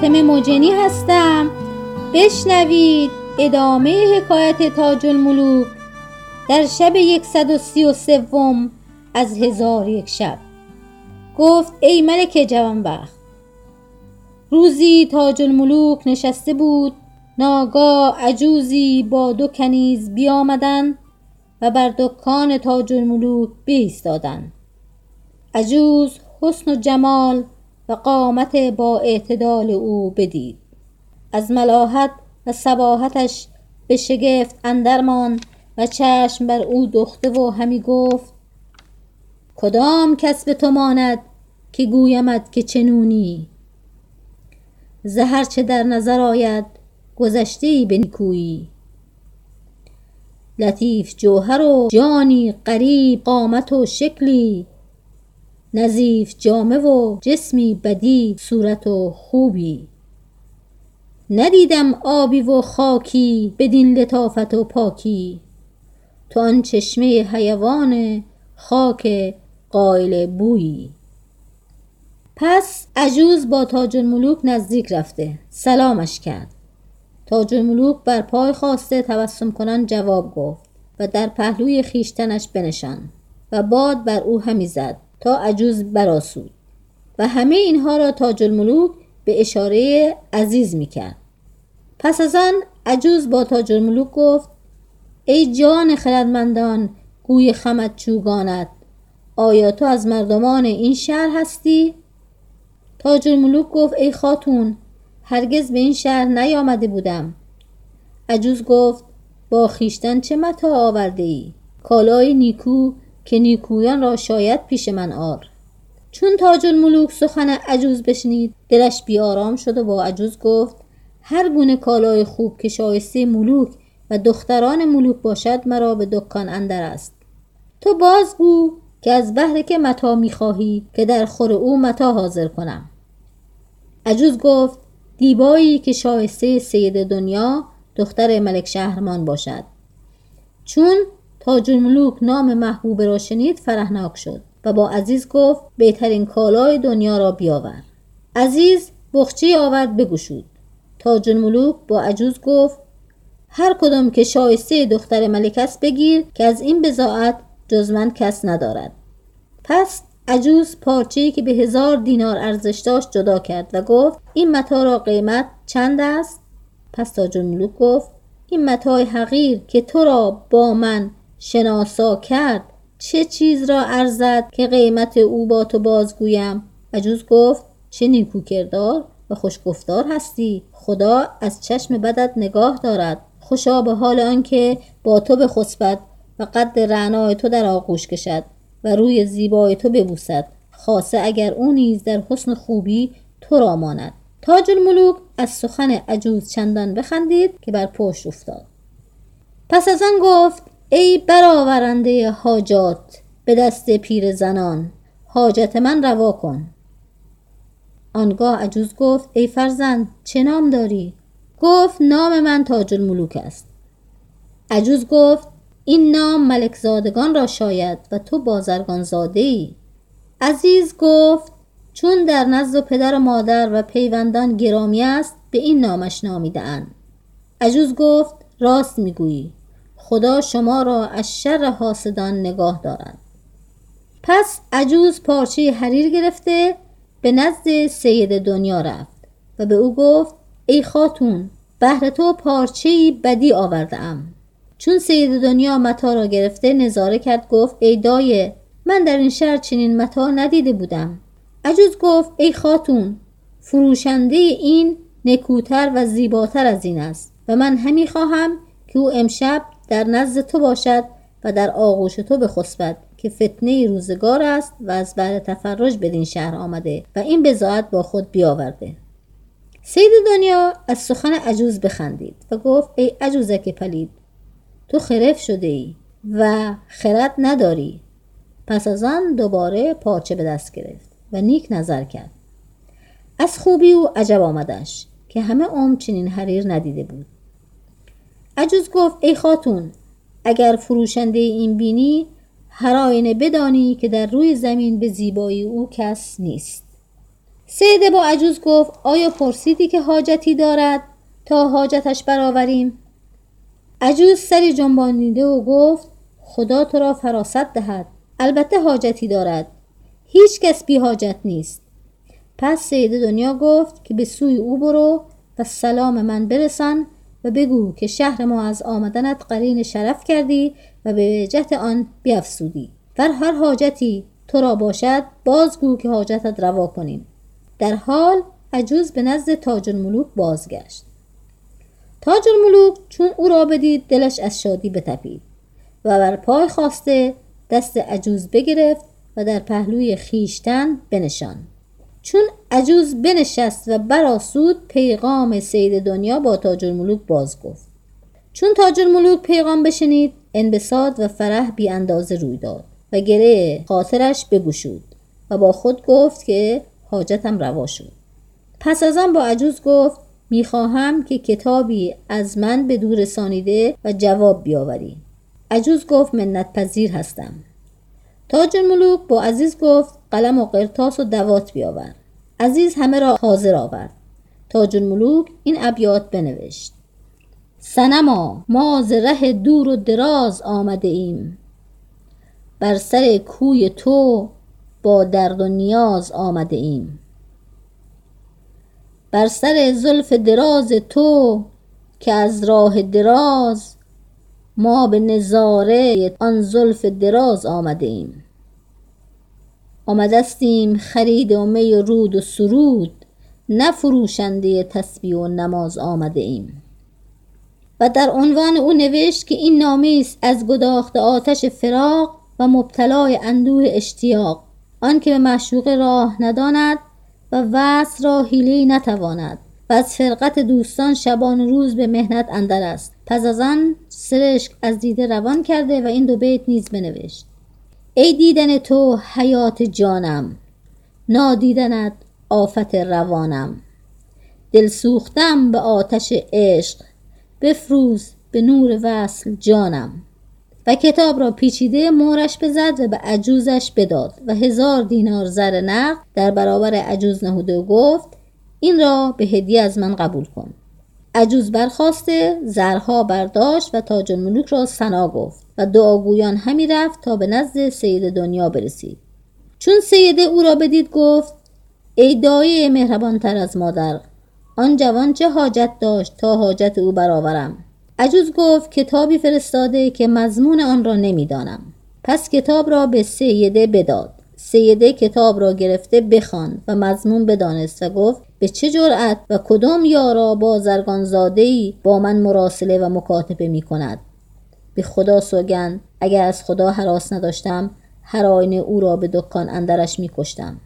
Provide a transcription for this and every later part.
فاطمه مجنی هستم. بشنوید ادامه حکایت تاج الملوک در شب یکصد و سی و سوم از هزار یک شب. گفت ای ملک جوانبخت روزی تاج الملوک نشسته بود. ناگاه عجوزی با دو کنیز بیامدند و بر دکان تاج الملوک بایستادند عجوز حسن و جمال و قامت با اعتدال او بدید. از ملاحت و صباحتش به شگفت اندر ماند و چشم بر او دوخته و همی گفت کدام کس به تو ماند که گویمت که چنونی؟ ز هر چه در نظر آید گذشته به نیکویی. لطیف جوهر و جانی غریب قامت و شکلی نظیف جامه و جسمی بدیع صورت و خوبی. ندیدم آبی و خاکی بدین لطافت و پاکی. تو آن چشمه حیوان خاک قایل بویی. پس عجوز با تاج الملوک نزدیک رفته. سلامش کرد تاج الملوک بر پای خاسته تبسم کنان جواب گفت و در پهلوی خویشتنش بنشاند و باد بر او همی زد. تا عجوز برآسود و همه اینها را تاج الملوک به اشاره عزیز می کرد پس از آن عجوز با تاج الملوک گفت ای جان خردمندان گوی خمت چوگانت آیا تو از مردمان این شهر هستی؟ تاج الملوک گفت ای خاتون هرگز به این شهر نیامده بودم عجوز گفت با خیشتن چه متا آورده ای؟ کالای نیکو که نیکویان را شاید پیش من آر. چون تاج الملوک سخن عجوز بشنید دلش بیارام شد و با عجوز گفت هر گونه کالای خوب که شایسته ملوک و دختران ملوک باشد مرا به دکان اندر است. تو بازگو که از بهر که متا می‌خواهی که در خور او متا حاضر کنم. عجوز گفت دیبایی که شایسته سید دنیا دختر ملک شهرمان باشد. چون تاج الملوک نام محبوب را شنید فرهناک شد و با عزیز گفت بهترین کالای دنیا را بیاور. عزیز بخچی آورد بگشود. تاج الملوک با عجوز گفت هر کدام که شایسته دختر ملک است بگیر که از این بزاعت جز کس ندارد. پس عجوز پارچه‌ای که به هزار دینار ارزش داشت جدا کرد و گفت این متا را قیمت چند است؟ پس تاج الملوک گفت این متاع حقیر که تو را با من شناسا کرد. چه چیز را ارزد که قیمت او با تو بازگویم؟ عجوز گفت چه نیکو کردار و خوشگفتار هستی. خدا از چشم بدت نگاه دارد. خوشا به حال آنکه با تو بخسبد و قد رعنای تو در آغوش کشد و روی زیبای تو ببوسد. خاصه اگر او نیز در حسن خوبی تو را ماند. تاج الملوک از سخن عجوز چندان بخندید که بر پشت افتاد. پس از آن گفت ای برآورنده حاجات به دست پیر زنان حاجت من روا کن. آنگاه عجوز گفت ای فرزند چه نام داری؟ گفت نام من تاج الملوک است. عجوز گفت این نام ملک زادگان را شاید و تو بازرگان زاده ای عزیز گفت چون در نزد پدر و مادر و پیوندان گرامی است به این نامش نامیده اند. عجوز گفت راست می‌گویی. خدا شما را از شر حاسدان نگاه دارد. پس عجوز پارچه حریر گرفته به نزد سید دنیا رفت و به او گفت ای خاتون بهر تو پارچه بدی آورده ام چون سید دنیا متا را گرفته نظاره کرد گفت ای دایه من در این شهر چنین متا ندیده بودم. عجوز گفت ای خاتون فروشنده این نکوتر و زیباتر از این است و من همی خواهم که او امشب در نزد تو باشد و در آغوش تو بخسبد که فتنه روزگار است و از بعد تفرج بدین شهر آمده و این بزاعت با خود بیاورده. سید دنیا از سخن عجوز بخندید و گفت ای عجوزک پلید تو خرف شده ای و خرد نداری. پس از آن دوباره پارچه به دست گرفت و نیک نظر کرد. از خوبی او عجب آمدش که همه عمر چنین حریر ندیده بود. عجوز گفت ای خاتون اگر فروشنده این بینی هر آینه بدانی که در روی زمین به زیبایی او کس نیست. سیده با عجوز گفت آیا پرسیدی که حاجتی دارد؟ تا حاجتش برآوریم. عجوز سری جنبانیده و گفت خدا تو را فراست دهد. البته حاجتی دارد. هیچ کس بی حاجت نیست. پس سید دنیا گفت که به سوی او برو و سلام من برسان و بگو که شهر ما از آمدنت قرین شرف کردی و به وجهت آن بیافسودی بر هر حاجتی تو را باشد بازگو که حاجتت روا کنیم. در حال عجوز به نزد تاج الملوک بازگشت. تاج الملوک چون او را بدید دلش از شادی بتپید و بر پای خواسته دست عجوز بگرفت و در پهلوی خیشتن بنشان چون عجوز بنشست و براسود پیغام سید دنیا با تاج الملوک باز گفت. چون تاج الملوک پیغام بشنید انبساط و فرح بی اندازه روی داد و گره خاطرش بگشود و با خود گفت که حاجتم روا شد. پس از آن با عجوز گفت می‌خواهم که کتابی از من به دور رسانیده و جواب بیاوری عجوز گفت منت پذیر هستم. تاج الملوک با عزیز گفت قلم و قرتاس و دوات بیاور. عزیز همه را حاضر آورد. تاج الملوک این ابیات بنوشت. سنما ما ز ره دور و دراز آمده ایم. بر سر کوی تو با درد و نیاز آمده ایم. بر سر زلف دراز تو که از راه دراز ما به نظاره آن زلف دراز آمده ایم آمدستیم خرید و می و رود و سرود نه فروشنده تسبیح و نماز آمده ایم و در عنوان او نوشت که این نامه است از گداخت آتش فراق و مبتلای اندوه اشتیاق. آنکه به معشوق راه نداند و وصل را حیله نتواند و از فرقت دوستان شبان روز به مهنت اندر است. پس از آن سرشک از دیده روان کرده و این دو بیت نیز بنوشت. ای دیدن تو حیات جانم نادیدنت آفت روانم. دل سوختم به آتش عشق بفروز به نور وصل جانم. و کتاب را پیچیده مورش بزد و به عجوزش بداد و هزار دینار زر نقد در برابر عجوز نهوده و گفت این را به هدیه از من قبول کن. عجوز برخواسته زرها برداشت و تاج الملوک را سنا گفت و دعاگویان همی رفت تا به نزد سید دنیا برسید. چون سیده او را بدید گفت ای دایه مهربان تر از مادر آن جوان چه حاجت داشت تا حاجت او برآورم؟ عجوز گفت کتابی فرستاده که مضمون آن را نمی‌دانم. پس کتاب را به سیده بداد. سیده کتاب را گرفته بخواند و مضمون بدانست و گفت به چه جرأت و کدام یارا با زرگانزاده ای با من مراسله و مکاتبه می کند؟ به خدا سوگند اگر از خدا حراس نداشتم هر آینه او را به دکان اندرش می کشتم.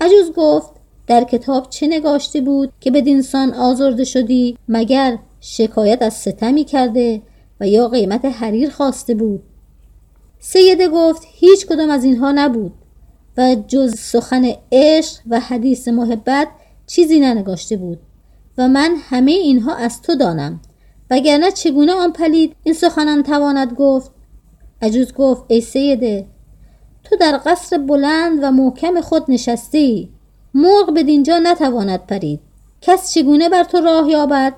عجوز گفت در کتاب چه نگاشته بود که به دینسان آزرده شدی مگر شکایت از ستمی کرده و یا قیمت حریر خواسته بود؟ سیده گفت هیچ کدام از اینها نبود. و جز سخن عشق و حدیث محبت چیزی ننگاشته بود. و من همه اینها از تو دانم. وگرنه چگونه آن پلید این سخنان تواند گفت؟ عجوز گفت ای سیده تو در قصر بلند و محکم خود نشستی. مرغ بدینجا نتواند پرید. کس چگونه بر تو راه یابد؟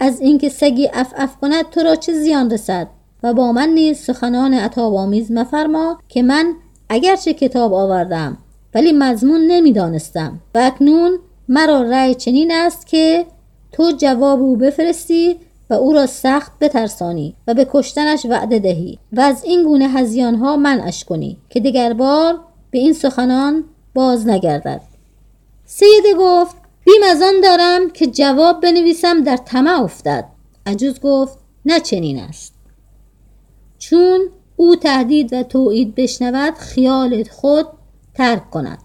از اینکه سگی عف عف کند تو را چه زیان رسد؟ و با من نیز سخنان عتاب‌آمیز مفرما که من اگرچه کتاب آوردم ولی مضمون نمی‌دانستم. و اکنون مرا رأی چنین است که تو جواب او بفرستی و او را سخت بترسانی و به کشتنش وعده دهی و از این گونه هزیان ها منعش کنی که دیگر بار به این سخنان باز نگردد. سیده گفت بیم از آن دارم که جواب بنویسم در طمع افتد. عجوز گفت نه چنین است. چون او تهدید و توعید بشنود خیالت خود ترک کند.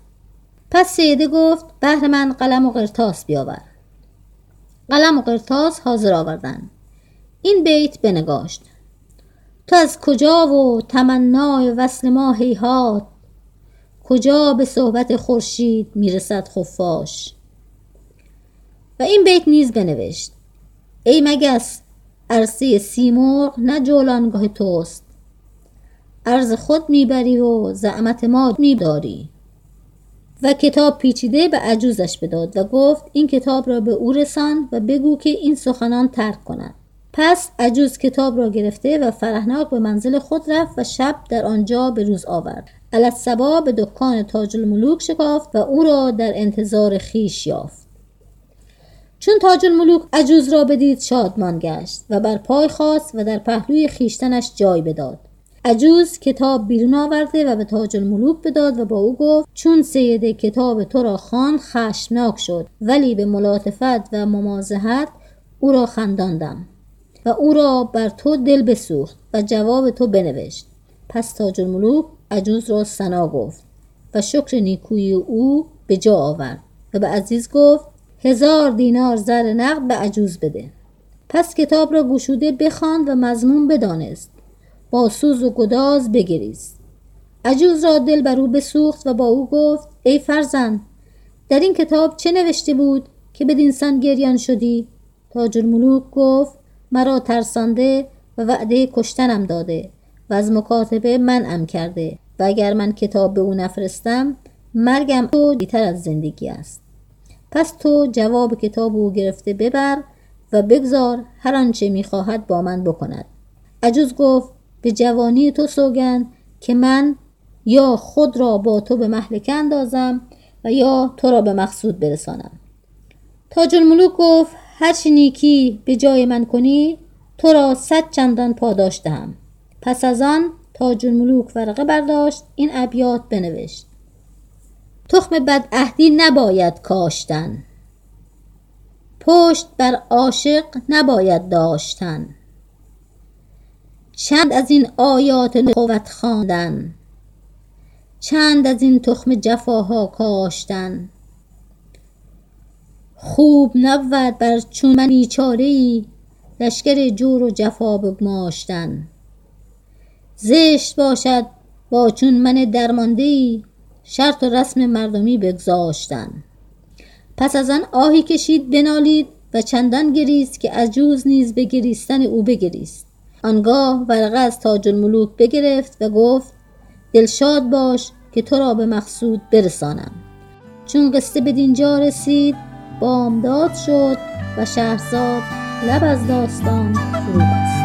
پس سیده گفت بهر من قلم و قرتاس بیاور. قلم و قرتاس حاضر آوردن. این بیت بنگاشت. تو از کجا و تمنای وصل ما هیهات؟ کجا به صحبت خورشید می‌رسد خفاش؟ و این بیت نیز بنوشت. ای مگس عرصه سیمرغ نه جولانگاه توست. عرض خود می‌بری و زعمت ما میداری. و کتاب پیچیده به عجوزش بداد و گفت این کتاب را به او رسان و بگو که این سخنان ترک کند. پس عجوز کتاب را گرفته و فرهناک به منزل خود رفت و شب در آنجا به روز آورد. علت سبا به دکان تاج الملوک شکافت و او را در انتظار خیش یافت. چون تاج الملوک عجوز را بدید شادمان گشت و بر پای خواست و در پهلوی خیشتنش جای بداد. عجوز کتاب بیرون آورده و به تاج الملوک بداد و با او گفت چون سید کتاب تو را خان خشمناک شد. ولی به ملاطفت و ممازحت او را خنداندم و او را بر تو دل بسوخت و جواب تو بنوشت. پس تاج الملوک عجوز را سنا گفت و شکر نیکویی او به جا آورد و به عزیز گفت هزار دینار زر نقد به عجوز بده. پس کتاب را گشوده بخواند و مضمون بدانست. سوز و گداز بگریست عجوز را دل بر او بسوخت و با او گفت ای فرزند در این کتاب چه نوشته بود که بدین سان گریان شدی؟ تاج الملوک گفت مرا ترسانده و وعده کشتنم داده و از مکاتبه منعم کرده و اگر من کتاب به او نفرستم مرگم تو بیتر از زندگی است. پس تو جواب کتاب او گرفته ببر و بگذار هر آنچه می‌خواهد با من بکند. عجوز گفت به جوانی تو سوگن که من یا خود را با تو به محلکه اندازم و یا تو را به مقصود برسانم. تاج الملوک گفت هر نیکی به جای من کنی تو را صد چندان پاداش دهم. پس از آن تاج الملوک ورقه برداشت این ابیات بنوشت. تخم بدعهدی نباید کاشتن. پشت بر عاشق نباید داشتن. چند از این آیات نخوت خواندن. چند از این تخم جفاها کاشتن. خوب نبود بر چون من بیچاره ای لشکر جور و جفا بگماشتن. زشت باشد با چون من درمانده شرط و رسم مردمی بگذاشتن. پس از آن آهی کشید بنالید و چندان گریست که عجوز نیز به گریستن او بگریست. آنگاه ورقه از تاج الملوک بگرفت و گفت دلشاد باش که تو را به مقصود برسانم. چون قصه به دینجا رسید بامداد شد و شهرزاد لب از داستان فرو بست.